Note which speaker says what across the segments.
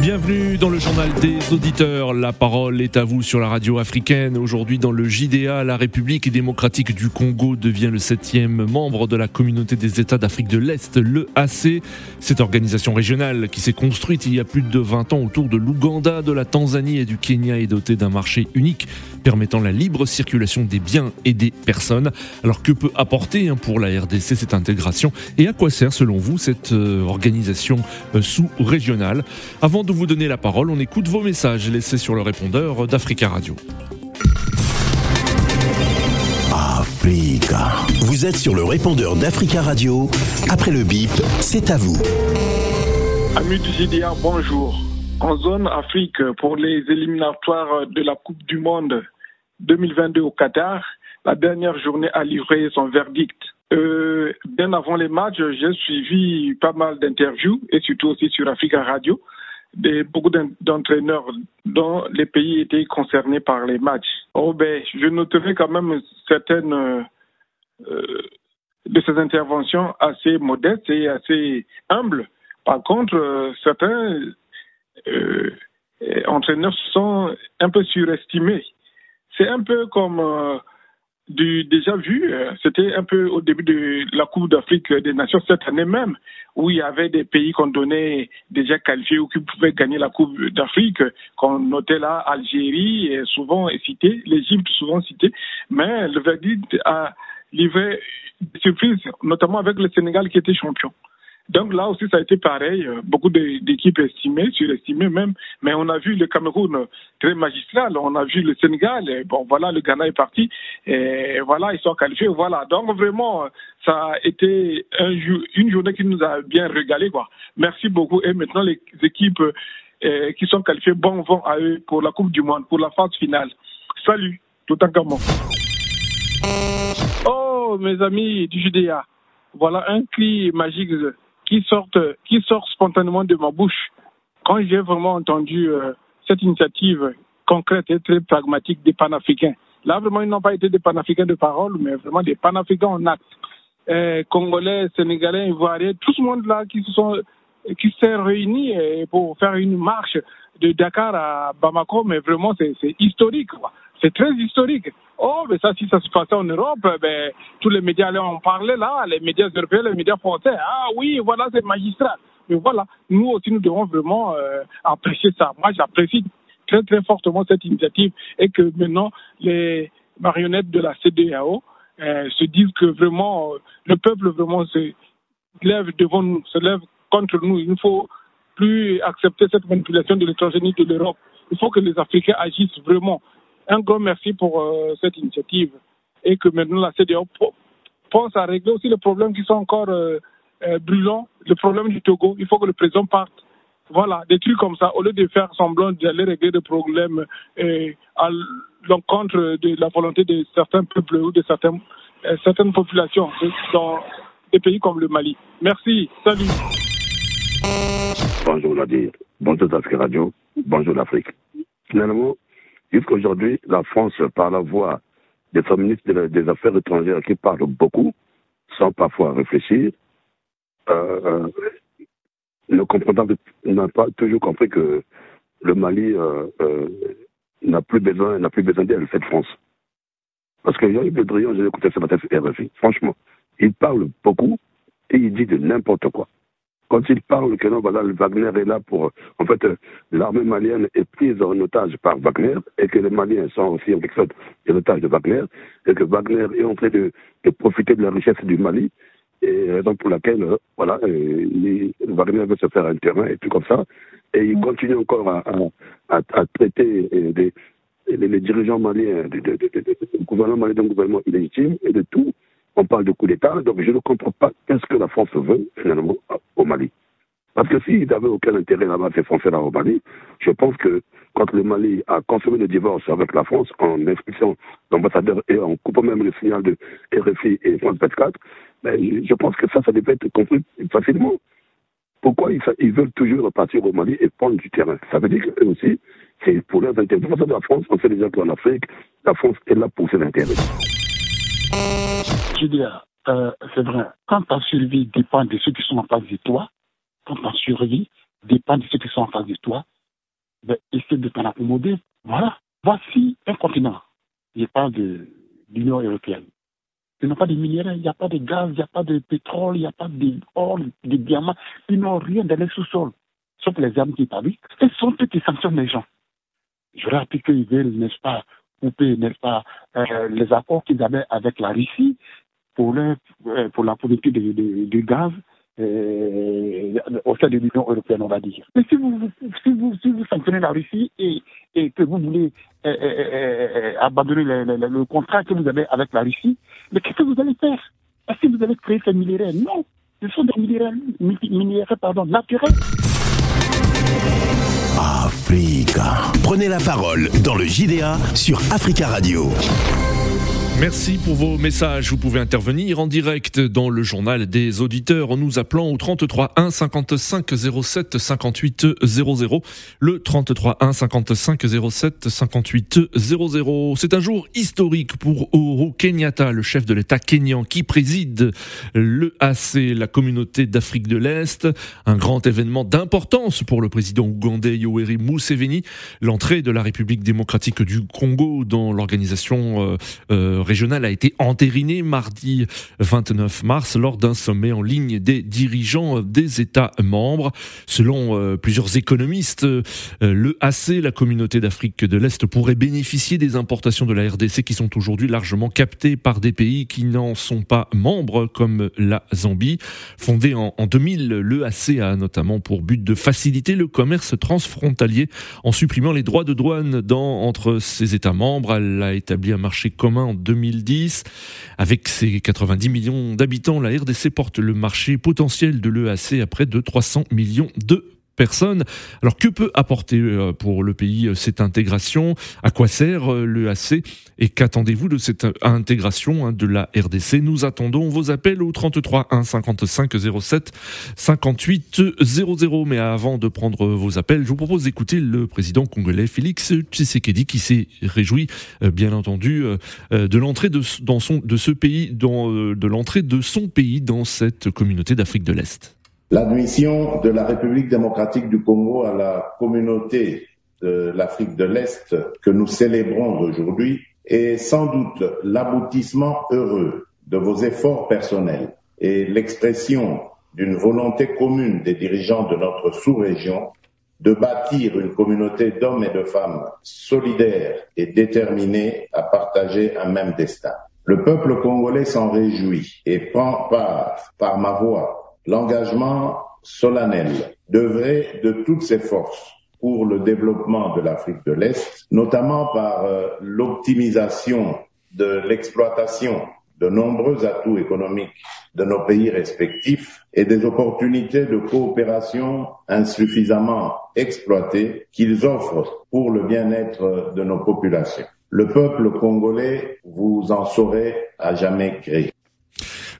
Speaker 1: Bienvenue dans le journal des auditeurs. La parole est à vous sur la radio africaine. Aujourd'hui, dans le JDA, la République démocratique du Congo devient le septième membre de la communauté des États d'Afrique de l'Est, le AC. Cette organisation régionale qui s'est construite il y a plus de 20 ans autour de l'Ouganda, de la Tanzanie et du Kenya est dotée d'un marché unique permettant la libre circulation des biens et des personnes. Alors que peut apporter hein, pour la RDC cette intégration? Et à quoi sert selon vous cette euh, organisation euh, sous-régionale? Avant de vous donner la parole, on écoute vos messages laissés sur le répondeur d'Africa Radio.
Speaker 2: Africa. Vous êtes sur le répondeur d'Africa Radio. Après le bip, c'est à vous.
Speaker 3: Amis du bonjour. En zone Afrique, pour les éliminatoires de la Coupe du Monde 2022 au Qatar, la dernière journée a livré son verdict. Euh, bien avant les matchs, j'ai suivi pas mal d'interviews et surtout aussi sur Africa Radio beaucoup d'entraîneurs dont les pays étaient concernés par les matchs. Oh ben, je noterai quand même certaines euh, de ces interventions assez modestes et assez humbles. Par contre, euh, certains euh, entraîneurs sont un peu surestimés. C'est un peu comme euh, du déjà vu, euh, c'était un peu au début de la Coupe d'Afrique des Nations cette année même, où il y avait des pays qu'on donnait déjà qualifiés ou qui pouvaient gagner la Coupe d'Afrique, qu'on notait là Algérie, souvent cité, l'Égypte souvent cité, mais le verdict a livré des surprises, notamment avec le Sénégal qui était champion. Donc là aussi, ça a été pareil. Beaucoup d'équipes estimées, surestimées même. Mais on a vu le Cameroun très magistral. On a vu le Sénégal. Bon, voilà, le Ghana est parti. Et voilà, ils sont qualifiés. Voilà. Donc vraiment, ça a été un, une journée qui nous a bien régalé. Quoi. Merci beaucoup. Et maintenant, les équipes euh, qui sont qualifiées, bon vont à eux pour la Coupe du Monde, pour la phase finale. Salut, tout en gamin. Oh, mes amis du Judéa. Voilà un cri magique qui sortent, qui sort spontanément de ma bouche quand j'ai vraiment entendu euh, cette initiative concrète et très pragmatique des panafricains. Là, vraiment, ils n'ont pas été des panafricains de parole, mais vraiment des panafricains en acte. Euh, Congolais, Sénégalais, Ivoiriens, tout ce monde-là qui se sont qui s'est réuni pour faire une marche de Dakar à Bamako, mais vraiment, c'est historique. C'est très historique. Oh, mais ça, si ça se passait en Europe, ben, tous les médias allaient en parler là, les médias européens, les médias français. Ah oui, voilà, c'est magistral. Mais voilà, nous aussi, nous devons vraiment euh, apprécier ça. Moi, j'apprécie très, très fortement cette initiative et que maintenant, les marionnettes de la CDAO euh, se disent que vraiment, euh, le peuple vraiment se lève devant nous, se lève contre nous. Il ne faut plus accepter cette manipulation de l'étranger de l'Europe. Il faut que les Africains agissent vraiment un grand merci pour euh, cette initiative et que maintenant la CDAO pense à régler aussi les problèmes qui sont encore euh, euh, brûlants, le problème du Togo. Il faut que le président parte. Voilà, des trucs comme ça, au lieu de faire semblant d'aller régler des problèmes à l'encontre de la volonté de certains peuples ou de certaines, certaines populations dans des pays comme le Mali. Merci, salut.
Speaker 4: Bonjour Nadir, bonjour Afrique Radio, bonjour l'Afrique. Finalement, Jusqu'aujourd'hui, la France, par la voix de son ministre des Affaires étrangères qui parle beaucoup, sans parfois réfléchir, euh, ne comprend n'a pas toujours compris que le Mali euh, euh, n'a plus besoin, n'a plus besoin d'elle, cette France. Parce que Jean-Yves Le Drian, j'ai écouté ce matin RFI, franchement, il parle beaucoup et il dit de n'importe quoi quand il parle que non, voilà, Wagner est là pour. En fait, l'armée malienne est prise en otage par Wagner et que les Maliens sont aussi en quelque sorte en otage de Wagner et que Wagner est en train de, profiter de la richesse du Mali et raison pour laquelle, euh, voilà, euh, Wagner veut se faire un terrain et tout comme ça. Et il continue encore à, à, à, traiter euh, des, les, dirigeants maliens du gouvernement malien d'un gouvernement illégitime et de tout on parle de coup d'État, donc je ne comprends pas qu'est-ce que la France veut finalement au Mali. Parce que s'il n'avait aucun intérêt là-bas, ces Français-là au Mali, je pense que quand le Mali a consommé le divorce avec la France en expulsant l'ambassadeur et en coupant même le signal de RFI et France 24, ben, je pense que ça, ça devait être compris facilement. Pourquoi ils, veulent toujours repartir au Mali et prendre du terrain? Ça veut dire qu'eux aussi, c'est pour leurs intérêts. De la France, on sait déjà qu'en Afrique, la France est là pour ses intérêts.
Speaker 5: Julia, euh, c'est vrai, quand ta survie dépend de ceux qui sont en face de toi, quand ta survie dépend de ceux qui sont en face de toi, ben, essaie de t'en accommoder. Voilà. Voici un continent. A pas de l'Union européenne. Ils n'ont pas de minéraux, il n'y a pas de gaz, il n'y a pas de pétrole, il n'y a pas d'or, de diamants. Ils n'ont rien dans les sous-sols, sauf les armes qui fabriquent. Ce sont toutes qui sanctionnent les gens. Je rappelle qu'ils veulent, n'est-ce pas, couper, n'est-ce pas, euh, les accords qu'ils avaient avec la Russie pour, euh, pour la politique du gaz euh, au sein de l'Union européenne, on va dire. Mais si vous, si vous, si vous sanctionnez la Russie et, et que vous voulez euh, abandonner le, contrat que vous avez avec la Russie, mais qu'est-ce que vous allez faire? Est-ce que vous allez créer ces minéraux Non, ce sont des minéraux, minéraux pardon, naturels.
Speaker 2: Africa. Prenez la parole dans le JDA sur Africa Radio.
Speaker 1: Merci pour vos messages. Vous pouvez intervenir en direct dans le journal des auditeurs en nous appelant au 33 1 55 07 58 00. Le 33 1 55 07 58 00. C'est un jour historique pour Uhuru Kenyatta, le chef de l'État kényan qui préside le AC, la communauté d'Afrique de l'Est. Un grand événement d'importance pour le président ougandais Yoweri Museveni. L'entrée de la République démocratique du Congo dans l'organisation euh, euh, régional a été entériné mardi 29 mars lors d'un sommet en ligne des dirigeants des États membres. Selon euh, plusieurs économistes, euh, le AC, la communauté d'Afrique de l'Est, pourrait bénéficier des importations de la RDC qui sont aujourd'hui largement captées par des pays qui n'en sont pas membres, comme la Zambie. Fondé en, en 2000, le AC a notamment pour but de faciliter le commerce transfrontalier en supprimant les droits de douane dans, entre ses États membres. Elle a établi un marché commun en 2000 2010. Avec ses 90 millions d'habitants, la RDC porte le marché potentiel de l'EAC à près de 300 millions de personnes. Alors que peut apporter euh, pour le pays euh, cette intégration? À quoi sert euh, l'EAC Et qu'attendez-vous de cette intégration hein, de la RDC Nous attendons vos appels au 33 1 55 07 58 00. Mais avant de prendre vos appels, je vous propose d'écouter le président congolais Félix Tshisekedi qui s'est réjoui, bien entendu, de l'entrée de, son, de ce pays, dans, de l'entrée de son pays dans cette communauté d'Afrique de l'Est.
Speaker 6: L'admission de la République démocratique du Congo à la communauté de l'Afrique de l'Est que nous célébrons aujourd'hui est sans doute l'aboutissement heureux de vos efforts personnels et l'expression d'une volonté commune des dirigeants de notre sous-région de bâtir une communauté d'hommes et de femmes solidaires et déterminés à partager un même destin. Le peuple congolais s'en réjouit et prend part, par ma voix, l'engagement solennel d'œuvrer de toutes ses forces pour le développement de l'Afrique de l'Est, notamment par euh, l'optimisation de l'exploitation de nombreux atouts économiques de nos pays respectifs et des opportunités de coopération insuffisamment exploitées qu'ils offrent pour le bien-être de nos populations. Le peuple congolais vous en saurait à jamais gré.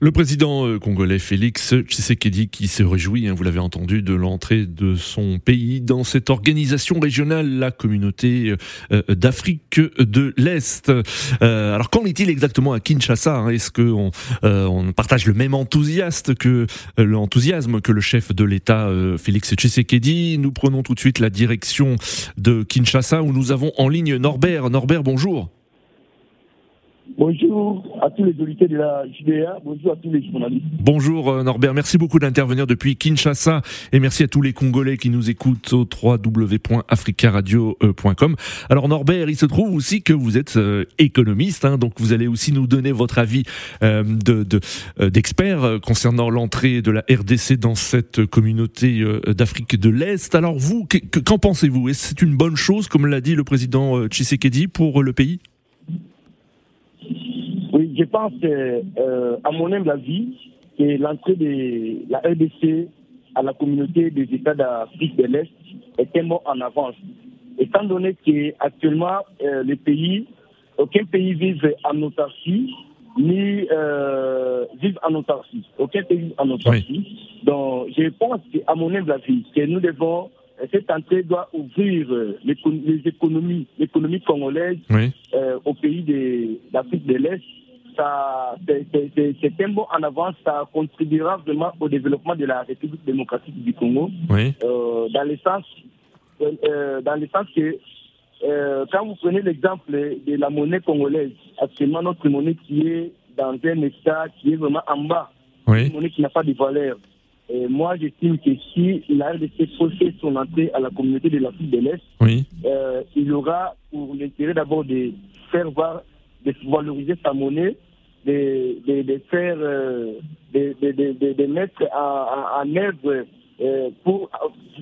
Speaker 1: Le président euh, congolais Félix Tshisekedi qui se réjouit, hein, vous l'avez entendu, de l'entrée de son pays dans cette organisation régionale, la communauté euh, d'Afrique de l'Est. Euh, alors qu'en est-il exactement à Kinshasa hein? Est-ce qu'on on partage le même enthousiasme que l'enthousiasme que le chef de l'État Félix Tshisekedi? Nous prenons tout de suite la direction de Kinshasa où nous avons en ligne Norbert. Norbert, bonjour.
Speaker 7: Bonjour à tous les auditeurs de la JDA, bonjour à tous les journalistes.
Speaker 1: Bonjour euh, Norbert, merci beaucoup d'intervenir depuis Kinshasa et merci à tous les Congolais qui nous écoutent au www.africaradio.com. Alors Norbert, il se trouve aussi que vous êtes euh, économiste, hein, donc vous allez aussi nous donner votre avis euh, d'expert concernant l'entrée de la RDC dans cette communauté d'Afrique de l'Est. Alors vous, qu'en pensez-vous? Est-ce une bonne chose, comme l'a dit le président Tshisekedi, pour le pays?
Speaker 7: Je pense, euh, à mon humble avis, que l'entrée de la RDC à la communauté des États d'Afrique de l'Est est un mot en avance. Étant donné qu'actuellement, euh, les pays, aucun pays vive en autarcie, ni euh, vive en autarcie. Aucun pays vive en autarcie. Donc, je pense, à mon humble avis, que nous devons cette entrée doit ouvrir euh, les, économies, l'économie congolaise euh, au pays d'Afrique de l'Est ça, c'est un bon en avance, ça contribuera vraiment au développement de la République démocratique du Congo,
Speaker 1: Oui.
Speaker 7: euh, dans le sens, euh, euh, dans le sens que euh, quand vous prenez l'exemple de la monnaie congolaise, actuellement notre monnaie qui est dans un état qui est vraiment en bas,
Speaker 1: Oui.
Speaker 7: une monnaie qui n'a pas de valeur. Et moi, j'estime que si la RDC fait son entrée à la communauté de l'Afrique de l'Est,
Speaker 1: Oui.
Speaker 7: il aura pour l'intérêt d'abord de faire voir, de valoriser sa monnaie, de, de, de faire, euh, de, de, mettre en, œuvre euh, pour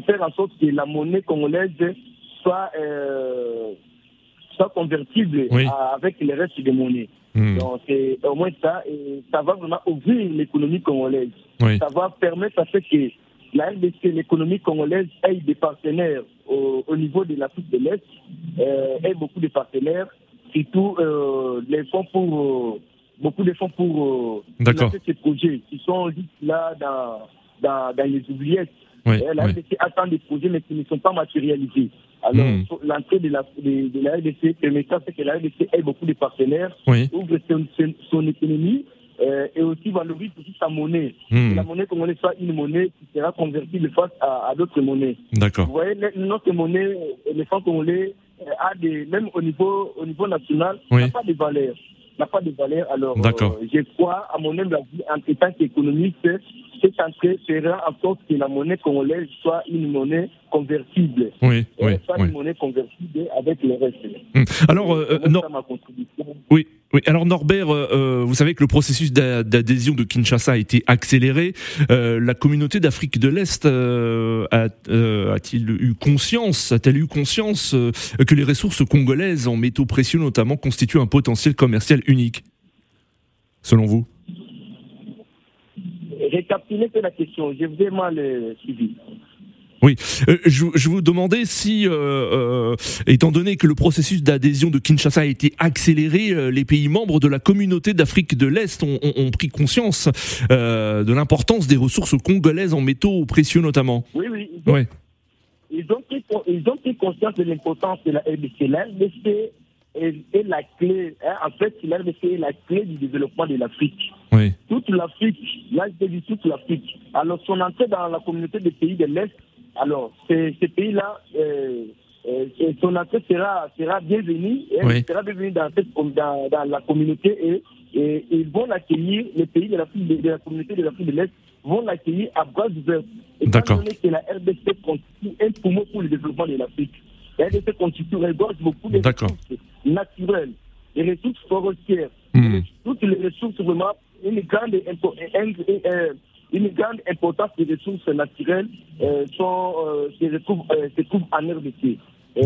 Speaker 7: faire en sorte que la monnaie congolaise soit, euh, soit convertible
Speaker 1: Oui.
Speaker 7: à- avec les restes des monnaies.
Speaker 1: Hmm.
Speaker 7: Donc, c'est au moins ça, et ça va vraiment ouvrir l'économie congolaise.
Speaker 1: Oui.
Speaker 7: Ça va permettre à ce que la RDC, l'économie congolaise, ait des partenaires au, au niveau de l'Afrique de l'Est, euh, ait beaucoup de partenaires, surtout euh, les fonds pour, beaucoup de fonds pour euh, financer ces projets qui sont juste là dans, dans, dans les oubliettes.
Speaker 1: Oui.
Speaker 7: La
Speaker 1: oui.
Speaker 7: RDC attend des projets, mais qui ne sont pas matérialisés. Alors,
Speaker 1: Hmm.
Speaker 7: l'entrée de la, de, de la RDC permettra que la RDC ait beaucoup de partenaires,
Speaker 1: Oui.
Speaker 7: ouvre son, son- économie euh, et aussi valorise aussi sa monnaie. Que la monnaie congolaise soit une monnaie qui sera convertible face à, à d'autres monnaies. Vous
Speaker 1: D'accord.
Speaker 7: voyez, le- notre monnaie, euh, le franc congolais, euh, a des, même au niveau, au niveau national, n'a pas de valeur. N'a pas de valeur. Alors, euh, je crois, à mon humble avis, en tant qu'économiste, cette entrée fera en sorte que la monnaie congolaise soit une monnaie convertible.
Speaker 1: Oui. Oui.
Speaker 7: une monnaie convertible avec le reste.
Speaker 1: Hmm. Alors, euh, euh,
Speaker 7: contribution.
Speaker 1: Oui, oui. Alors Norbert, euh, vous savez que le processus d'a- d'adhésion de Kinshasa a été accéléré. Euh, la communauté d'Afrique de l'Est euh, a-t-il eu conscience, a-t-elle eu conscience que les ressources congolaises en métaux précieux notamment constituent un potentiel commercial unique, selon vous?
Speaker 7: Récapitulez la question, je vous ai mal euh, suivi.
Speaker 1: Oui, Euh, je, je vous demandais si, euh, euh, étant donné que le processus d'adhésion de Kinshasa a été accéléré, euh, les pays membres de la communauté d'Afrique de l'Est ont, ont- ont pris conscience euh, de l'importance des ressources congolaises en métaux précieux notamment.
Speaker 7: Oui, oui. Ils ont,
Speaker 1: Ouais.
Speaker 7: ils ont, pris, ils ont pris conscience de l'importance de la RDC. La RDC est, est la clé, hein, en fait, la RDC est la clé du développement de l'Afrique.
Speaker 1: Oui,
Speaker 7: Toute l'Afrique, là, je dis toute l'Afrique. Alors, son entrée dans la communauté des pays de l'Est, alors, ces, ces pays-là, euh, euh, son entrée sera, sera bienvenue,
Speaker 1: Oui.
Speaker 7: sera bienvenue dans, cette, dans, dans la communauté et, et ils vont l'accueillir, les pays de l'Afrique, de, de la communauté de l'Afrique de l'Est vont l'accueillir à bras ouverts.
Speaker 1: D'accord.
Speaker 7: que la RDC constitue un poumon pour le développement de l'Afrique. La RDC constitue, regorge beaucoup de ressources naturelles, des ressources forestières,
Speaker 1: Hmm.
Speaker 7: toutes les ressources vraiment, une grande, impo- un- euh, une grande importance des ressources naturelles euh, sont, euh, se, retrouvent, euh, se trouvent en RDC.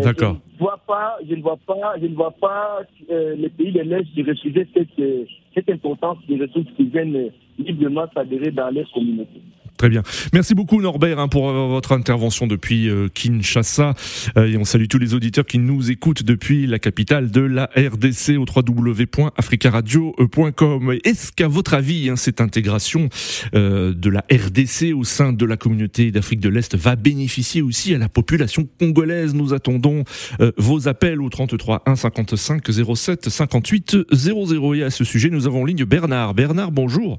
Speaker 1: D'accord.
Speaker 7: Je ne vois pas, je ne vois pas, je ne vois pas les pays de l'Est refuser cette, cette importance des ressources qui viennent librement s'adhérer dans leur communauté.
Speaker 1: Très bien. Merci beaucoup Norbert hein, pour euh, votre intervention depuis euh, Kinshasa Euh, et on salue tous les auditeurs qui nous écoutent depuis la capitale de la RDC au www.africaradio.com. Est-ce qu'à votre avis hein, cette intégration euh, de la RDC au sein de la communauté d'Afrique de l'Est va bénéficier aussi à la population congolaise? Nous attendons euh, vos appels au 33 1 55 07 58 00 et à ce sujet nous avons en ligne Bernard. Bernard, bonjour.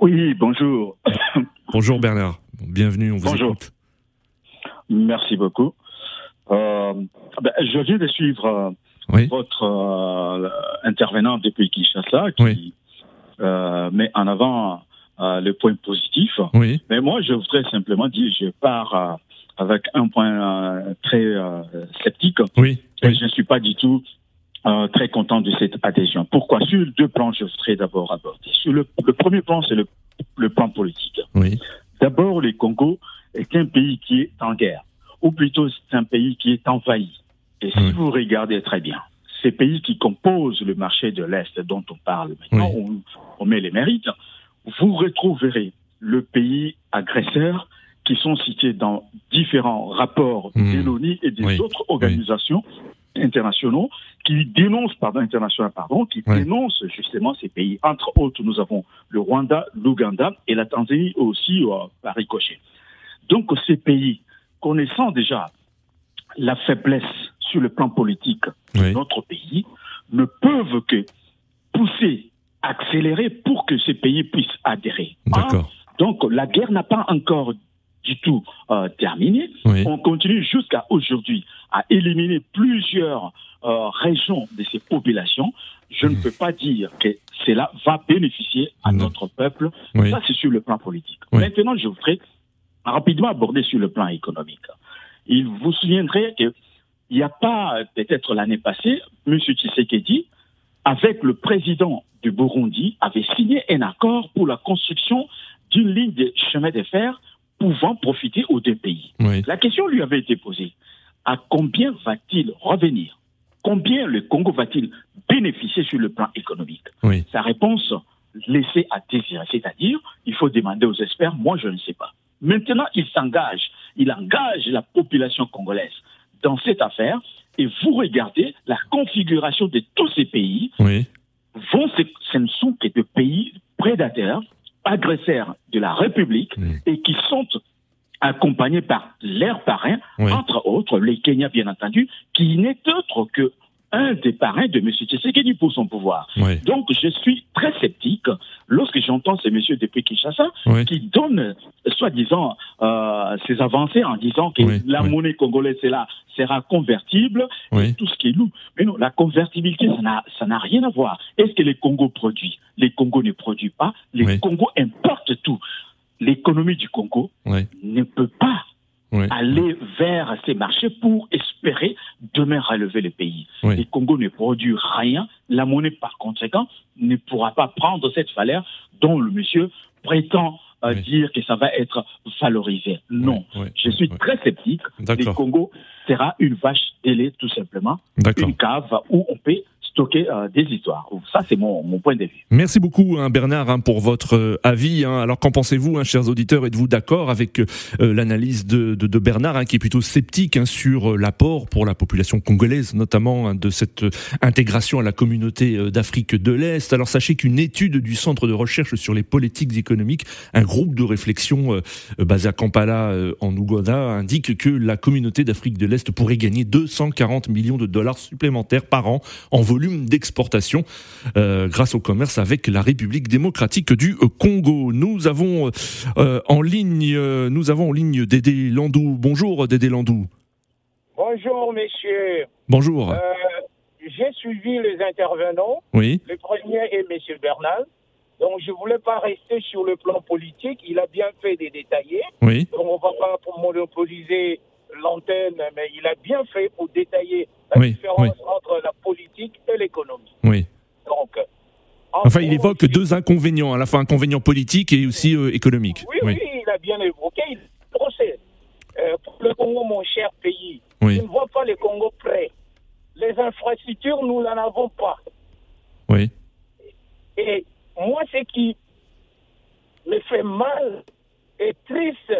Speaker 8: Oui, bonjour.
Speaker 1: Bonjour Bernard. Bienvenue, on vous
Speaker 8: Bonjour.
Speaker 1: écoute.
Speaker 8: Merci beaucoup. Euh, ben, je viens de suivre euh,
Speaker 1: Oui.
Speaker 8: votre euh, intervenant depuis Kinshasa qui
Speaker 1: Oui.
Speaker 8: euh, met en avant le point positif.
Speaker 1: Oui.
Speaker 8: Mais moi, je voudrais simplement dire, je pars avec un point très sceptique.
Speaker 1: Oui.
Speaker 8: Et
Speaker 1: Oui.
Speaker 8: je ne suis pas du tout euh, très content de cette adhésion. Pourquoi? Sur deux plans, je voudrais d'abord aborder. Sur le, le premier plan, c'est le, le plan politique.
Speaker 1: Oui.
Speaker 8: D'abord, le Congo est un pays qui est en guerre, ou plutôt c'est un pays qui est envahi. Et si
Speaker 1: Oui.
Speaker 8: vous regardez très bien, ces pays qui composent le marché de l'Est dont on parle maintenant, on, on met les mérites, vous retrouverez le pays agresseur qui sont cités dans différents rapports
Speaker 1: Mhm.
Speaker 8: de l'ONU et des
Speaker 1: Oui.
Speaker 8: autres organisations internationaux qui dénoncent, pardon, internationales, pardon, qui
Speaker 1: Ouais.
Speaker 8: dénoncent justement ces pays. Entre autres, nous avons le Rwanda, l'Ouganda et la Tanzanie aussi euh, par ricochet. Donc ces pays, connaissant déjà la faiblesse sur le plan politique de notre pays, ne peuvent que pousser, accélérer pour que ces pays puissent adhérer.
Speaker 1: D'accord.
Speaker 8: donc la guerre n'a pas encore du tout euh, terminé. On continue jusqu'à aujourd'hui à éliminer plusieurs euh, régions de ces populations. Je ne peux pas dire que cela va bénéficier à notre peuple. Ça, c'est sur le plan politique. Maintenant, je voudrais rapidement aborder sur le plan économique. Il vous souviendrez qu'il n'y a pas, peut-être l'année passée, M. Tshisekedi, avec le président du Burundi, avait signé un accord pour la construction d'une ligne de chemin de fer pouvant profiter aux deux pays. La question lui avait été posée. À combien va-t-il revenir? Combien le Congo va-t-il bénéficier sur le plan économique? Sa réponse laissée à désirer, c'est-à-dire, il faut demander aux experts, moi je ne sais pas. Maintenant, il s'engage, il engage la population congolaise dans cette affaire et vous regardez la configuration de tous ces pays. Vont, ce ne sont que des pays prédateurs agresseurs de la République et qui sont accompagnés par leurs parrains, entre autres les Kenyans bien entendu, qui n'est autre que un des parrains de M. Tshisekedi pour son pouvoir. Donc, je suis très sceptique lorsque j'entends ces messieurs depuis Kinshasa qui donnent, soi-disant, euh, ces avancées en disant que la monnaie congolaise là sera convertible et tout ce qui est loup. Mais non, la convertibilité, ça n'a rien à voir. Est-ce que les Congo produit Les Congo ne produisent pas. Les Congo importent tout. L'économie du Congo ne peut pas aller vers ces marchés pour espérer demain relever le pays. Le Congo ne produit rien, la monnaie par conséquent ne pourra pas prendre cette valeur dont le monsieur prétend euh, dire que ça va être valorisé. Non, je suis très sceptique. Le Congo sera une vache ailée tout simplement, une cave où on peut stocker euh, des histoires. Ça, c'est mon, point de vue.
Speaker 1: Merci beaucoup, hein, Bernard, hein, pour votre euh, avis. Hein. Alors, qu'en pensez-vous, chers auditeurs? Êtes-vous d'accord avec euh, l'analyse de, de, Bernard, qui est plutôt sceptique sur l'apport pour la population congolaise, notamment de cette intégration à la communauté d'Afrique de l'Est? Alors, sachez qu'une étude du Centre de recherche sur les politiques économiques, un groupe de réflexion basé à Kampala, en Ouganda, indique que la communauté d'Afrique de l'Est pourrait gagner 240 millions de dollars supplémentaires par an en volume d'exportation euh, grâce au commerce avec la République démocratique du Congo. Nous avons euh, en ligne, euh, nous avons en ligne Dédé Landou. Bonjour Dédé Landou.
Speaker 9: Bonjour messieurs.
Speaker 1: Bonjour.
Speaker 9: J'ai suivi les intervenants.
Speaker 1: Oui.
Speaker 9: Le premier est monsieur Bernal. Donc je voulais pas rester sur le plan politique. Il a bien fait des détaillés.
Speaker 1: Oui.
Speaker 9: Donc on va pas monopoliser l'antenne, mais il a bien fait pour détailler la différence entre la politique et l'économie.
Speaker 1: Oui.
Speaker 9: Donc,
Speaker 1: enfin, il évoque deux inconvénients, à la fois inconvénients politiques et aussi euh, économiques.
Speaker 9: Oui, oui, il a bien évoqué. Il procède. Euh, pour le Congo, mon cher pays, je ne vois pas le Congo prêt. Les infrastructures, nous n'en avons pas.
Speaker 1: Oui.
Speaker 9: Et moi, ce qui me fait mal et triste,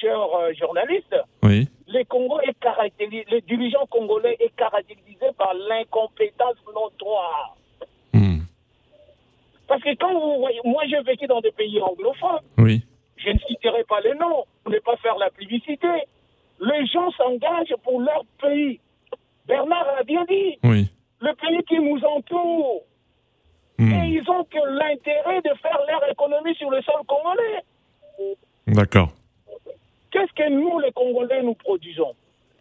Speaker 9: cher euh, journaliste,
Speaker 1: oui
Speaker 9: le Congo est caractérisé, le dirigeant congolais est caractérisé par l'incompétence notoire.
Speaker 1: Hmm.
Speaker 9: Parce que quand vous voyez, moi j'ai vécu dans des pays anglophones,
Speaker 1: oui.
Speaker 9: je ne citerai pas les noms pour ne pas faire la publicité. Les gens s'engagent pour leur pays. Bernard a bien dit.
Speaker 1: Oui.
Speaker 9: Le pays qui nous entoure. Hmm. Et ils ont que l'intérêt de faire leur économie sur le sol congolais.
Speaker 1: D'accord.
Speaker 9: Que nous, les Congolais, nous produisons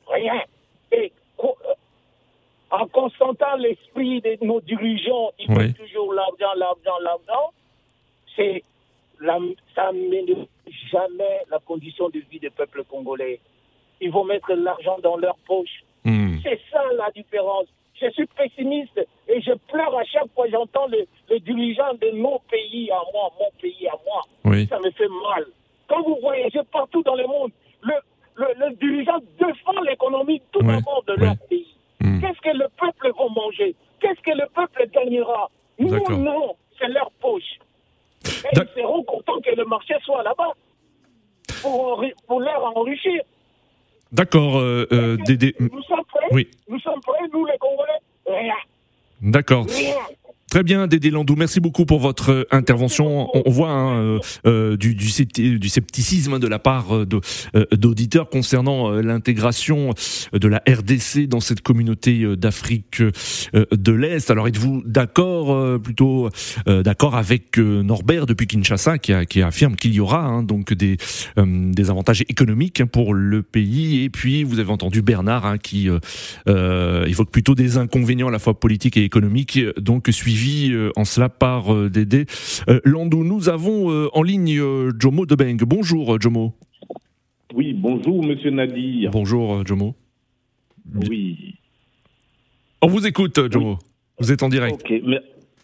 Speaker 9: Rien. Et euh, en constantant l'esprit de nos dirigeants, ils veulent toujours l'argent, l'argent, l'argent. C'est ça n'améliore jamais la condition de vie des peuples congolais. Ils vont mettre l'argent dans leur poche.
Speaker 1: Hmm.
Speaker 9: C'est ça la différence. Je suis pessimiste et je pleure à chaque fois que j'entends les, dirigeants de nos pays à moi, mon pays à moi. Ça me fait mal. Quand vous voyagez partout dans le monde, le, le, dirigeant défend l'économie tout d'abord de leur pays. Hmm. Qu'est-ce que le peuple va manger? Qu'est-ce que le peuple gagnera? Nous, non, c'est leur poche. Et ils seront contents que le marché soit là-bas pour, pour leur enrichir.
Speaker 1: D'accord, euh, euh
Speaker 9: Nous sommes prêts, oui. nous sommes prêts, nous les Congolais, rien.
Speaker 1: D'accord. Très bien, Dédé Landou, merci beaucoup pour votre euh, intervention. On, voit hein, euh, euh, du, scepticisme de la part d'auditeurs concernant l'intégration de la RDC dans cette communauté d'Afrique de l'Est. Alors êtes-vous d'accord, plutôt d'accord avec Norbert depuis Kinshasa qui, affirme qu'il y aura hein, donc des, des avantages économiques hein, pour le pays? Et puis vous avez entendu Bernard hein, qui évoque plutôt des inconvénients à la fois politiques et économiques, donc suivi euh, en cela par euh, Dédé euh, Landou. Nous avons en ligne Jomo Debeng. Bonjour Jomo.
Speaker 10: Oui, bonjour Monsieur Nadir.
Speaker 1: Bonjour Jomo.
Speaker 10: Oui.
Speaker 1: On vous écoute Jomo. Vous êtes en direct.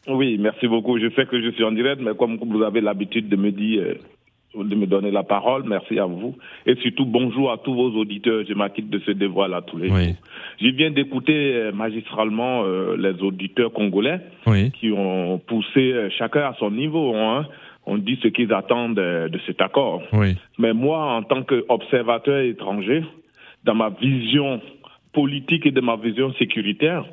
Speaker 10: Oui, merci beaucoup. Je sais que je suis en direct, mais comme vous avez l'habitude de me dire de me donner la parole. Merci à vous. Et surtout, bonjour à tous vos auditeurs. Je m'acquitte de ce devoir-là tous les jours. Je viens d'écouter euh, magistralement euh, les auditeurs congolais qui ont poussé euh, chacun à son niveau. Hein. On dit ce qu'ils attendent de, cet accord. Mais moi, en tant qu'observateur étranger, dans ma vision politique et de ma vision sécuritaire,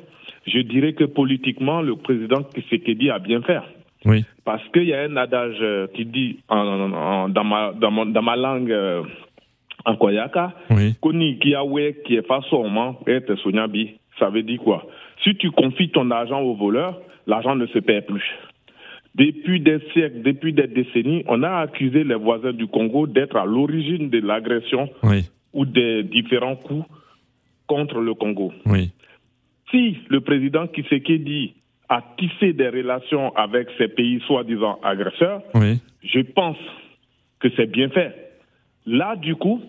Speaker 10: je dirais que politiquement, le président Kisekedi a bien fait.
Speaker 1: Oui.
Speaker 10: Parce qu'il y a un adage euh, qui dit en, dans, ma, dans, dans, ma langue euh, en Koyaka, Koni Kiawe qui est façon et Sonyabi. Ça veut dire quoi? Si tu confies ton argent au voleur, l'argent ne se perd plus. Depuis des siècles, depuis des décennies, on a accusé les voisins du Congo d'être à l'origine de l'agression ou des différents coups contre le Congo.
Speaker 1: Oui.
Speaker 10: Si le président Kisekedi à tisser des relations avec ces pays soi-disant agresseurs, je pense que c'est bien fait. Là, du coup,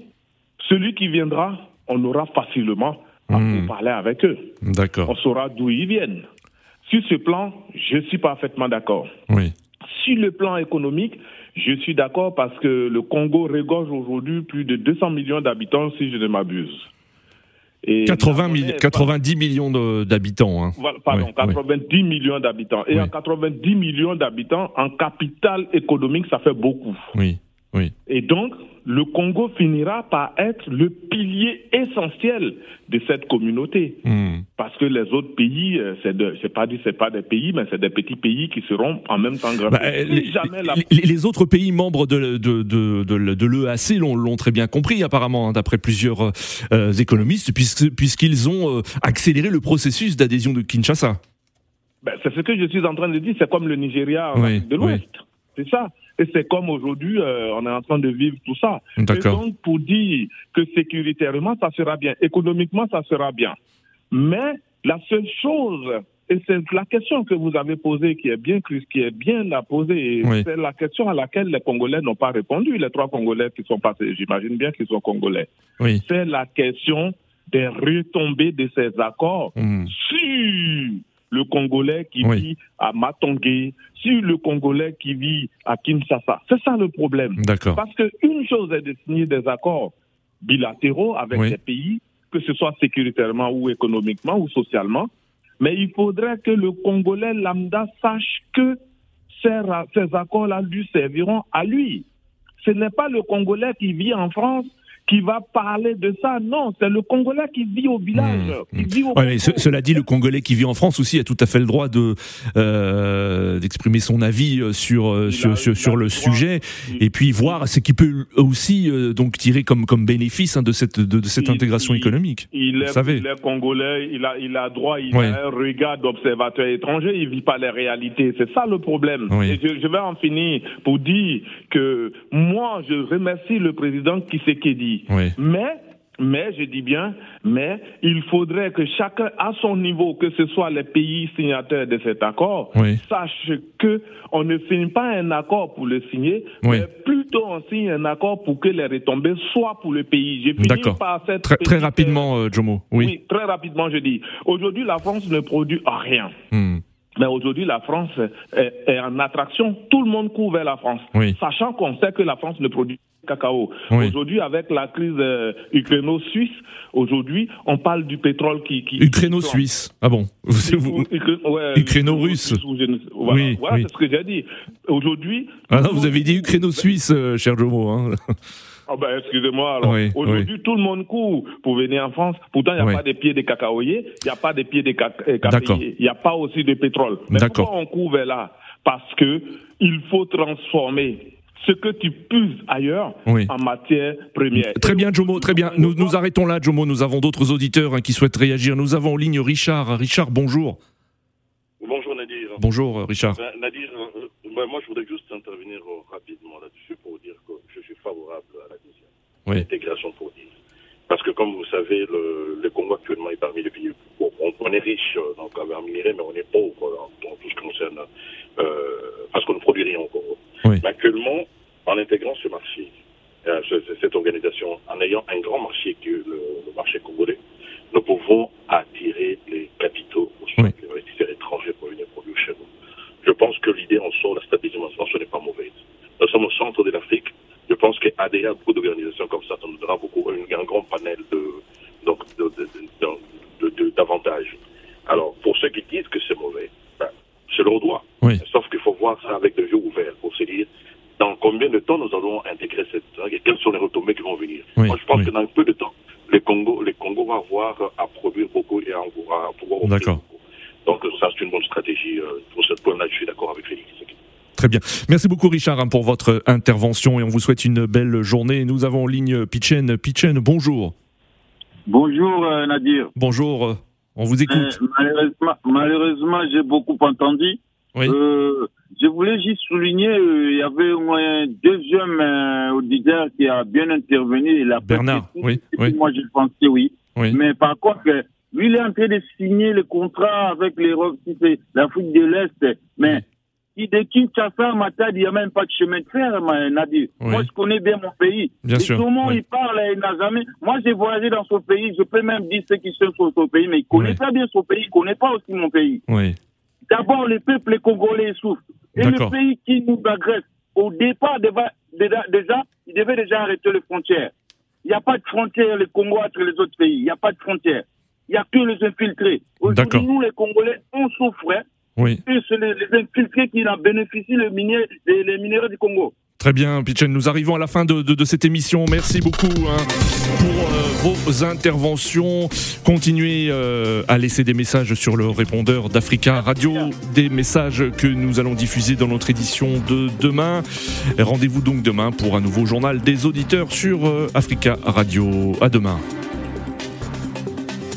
Speaker 10: celui qui viendra, on aura facilement à hmm. parler avec eux.
Speaker 1: D'accord.
Speaker 10: On saura d'où ils viennent. Sur ce plan, je suis parfaitement d'accord.
Speaker 1: Oui.
Speaker 10: Sur le plan économique, je suis d'accord parce que le Congo regorge aujourd'hui plus de 200 millions d'habitants, si je ne m'abuse.
Speaker 1: 80 90 millions d'habitants. Hein.
Speaker 10: pardon, 90 millions d'habitants. Et en 90 millions d'habitants, en capital économique, ça fait beaucoup.
Speaker 1: Oui, oui.
Speaker 10: Et donc, le Congo finira par être le pilier essentiel de cette communauté. Hmm. Parce que les autres pays, euh, c'est pas pas des pays, mais c'est des petits pays qui seront en même temps grands.
Speaker 1: Bah, les, autres pays membres de, de, de, de, l'EAC l'ont très bien compris, apparemment, hein, d'après plusieurs euh, économistes, puisqu'ils ont euh, accéléré le processus d'adhésion de Kinshasa.
Speaker 10: Ben, c'est ce que je suis en train de dire, c'est comme le Nigeria de l'Ouest. C'est ça. Et c'est comme aujourd'hui, euh, on est en train de vivre tout ça.
Speaker 1: Et donc,
Speaker 10: pour dire que sécuritairement, ça sera bien, économiquement, ça sera bien. Mais la seule chose, et c'est la question que vous avez posée qui est bien, qui est bien la poser, c'est la question à laquelle les Congolais n'ont pas répondu, les trois Congolais qui sont passés, j'imagine bien qu'ils sont Congolais. C'est la question des retombées de ces accords mmh. sur le Congolais qui vit à Matongé, sur le Congolais qui vit à Kinshasa. C'est ça le problème. Parce qu'une chose est de signer des accords bilatéraux avec des pays, que ce soit sécuritairement ou économiquement ou socialement, mais il faudrait que le Congolais lambda sache que ces, ces accords-là lui serviront à lui. Ce n'est pas le Congolais qui vit en France qui va parler de ça. Non, c'est le Congolais qui vit au village.
Speaker 1: Mmh. cela dit, le Congolais qui vit en France aussi a tout à fait le droit de euh, d'exprimer son avis euh, sur euh, sur, sur, le sujet et puis voir ce qu'il peut aussi donc tirer comme comme bénéfice hein, de cette de, cette intégration économique.
Speaker 10: Il est, il est congolais, il a il a droit, il a un regard d'observateur étranger, il vit pas les réalités. C'est ça le problème. Et je, je, vais en finir pour dire que moi je remercie le président Kisekedi mais mais, je dis bien, mais il faudrait que chacun à son niveau, que ce soit les pays signataires de cet accord, sache que on ne signe pas un accord pour le signer, mais plutôt on signe un accord pour que les retombées soient pour le pays.
Speaker 1: J'ai fini par cette très, très rapidement, euh, Jomo. Oui.
Speaker 10: très rapidement, je dis. Aujourd'hui, la France ne produit rien. Hmm. Mais aujourd'hui, la France est, en attraction. Tout le monde court vers la France, sachant qu'on sait que la France ne produit cacao. Aujourd'hui, avec la crise euh, ukraino-suisse, aujourd'hui, on parle du pétrole qui... qui
Speaker 1: Ukraino-suisse Ah bon Ukraino-russe
Speaker 10: Voilà, oui, voilà c'est ce que j'ai dit. Aujourd'hui...
Speaker 1: Ah non, vous avez dit Ukraino-suisse, euh, cher Jomo. Hein.
Speaker 10: Oh ben, excusez-moi, aujourd'hui, tout le monde court pour venir en France. Pourtant, il n'y a pas des pieds de cacaoyers, il n'y a pas des pieds de caféiers, il n'y a pas aussi de pétrole. Mais pourquoi on court vers là? Parce que il faut transformer ce que tu puses ailleurs en matière première.
Speaker 1: Très bien, Jomo, très bien. Nous, nous arrêtons là, Jomo. Nous avons d'autres auditeurs hein, qui souhaitent réagir. Nous avons en ligne Richard. Richard, bonjour.
Speaker 11: Bonjour Nadir.
Speaker 1: Bonjour Richard.
Speaker 11: Ben, Nadir, euh, euh, moi je voudrais juste intervenir euh, rapidement là-dessus pour dire que je suis favorable à la l'intégration pour dire. Parce que comme vous savez, le, Congo actuellement est parmi les pays pauvres. On, est riche donc, en minerai, mais on est pauvre dans, tout ce qui concerne, parce qu'on ne produit rien actuellement, en intégrant ce marché, euh, cette organisation, en ayant un grand marché qui est le, marché congolais, nous pouvons attirer les capitaux, les investisseurs étrangers pour venir produire chez nous. Je pense que l'idée en sort, la stratégie en ce n'est pas mauvaise. Nous sommes au centre de l'Afrique. Je pense qu'adhérer à beaucoup d'organisations comme ça, ça nous donnera beaucoup, un, grand panel de, donc, d'avantages. Alors, pour ceux qui disent que c'est mauvais, ben, c'est leur droit. Sauf qu'il faut voir ça avec des yeux ouverts pour se dire dans combien de temps nous allons intégrer cette et quelles sont les retombées qui vont venir. Moi, je pense que dans peu de temps, les Congo, les Congo vont avoir à produire beaucoup et à, pouvoir D'accord. Donc, ça, c'est une bonne stratégie. Euh, pour ce point-là, je suis d'accord avec Félix.
Speaker 1: Très bien. Merci beaucoup Richard hein, pour votre intervention et on vous souhaite une belle journée. Nous avons en ligne Pichen. Pichen, bonjour.
Speaker 12: Bonjour euh, Nadir.
Speaker 1: Bonjour, on vous écoute.
Speaker 12: Euh, malheureusement, malheureusement j'ai beaucoup entendu. Euh, je voulais juste souligner, euh, il y avait au moins un deuxième euh, auditeur qui a bien intervenu.
Speaker 1: Il a Bernard, oui,
Speaker 12: Moi, je pensais oui. Mais par contre, lui, il est en train de signer le contrat avec l'Europe, l'Afrique de l'Est. Mais si de Kinshasa à Matad, il n'y a même pas de chemin de fer, Nadir. Moi, je connais bien mon pays.
Speaker 1: Bien sûr.
Speaker 12: Comment il parle, il n'a jamais. Moi, j'ai voyagé dans son pays, je peux même dire ce qui sont sur son pays, mais il ne connaît pas bien son pays, il ne connaît pas aussi mon pays.
Speaker 1: Oui.
Speaker 12: D'abord, le peuple congolais souffre. Et le pays qui nous agresse, au départ, déjà, déjà, il devait déjà arrêter les frontières. Il n'y a pas de frontières, le Congo, entre les autres pays. Il n'y a pas de frontières. Il n'y a que les infiltrés. Aujourd'hui, nous, les Congolais, on souffre. Hein.
Speaker 1: Oui.
Speaker 12: Et c'est les, infiltrés qui en bénéficient, les, les minéraux du Congo.
Speaker 1: Très bien, Pichen, nous arrivons à la fin de, cette émission. Merci beaucoup hein, pour euh, vos interventions. Continuez euh, à laisser des messages sur le répondeur d'Africa Radio, des messages que nous allons diffuser dans notre édition de demain. Rendez-vous donc demain pour un nouveau journal des auditeurs sur euh, Africa Radio. À demain.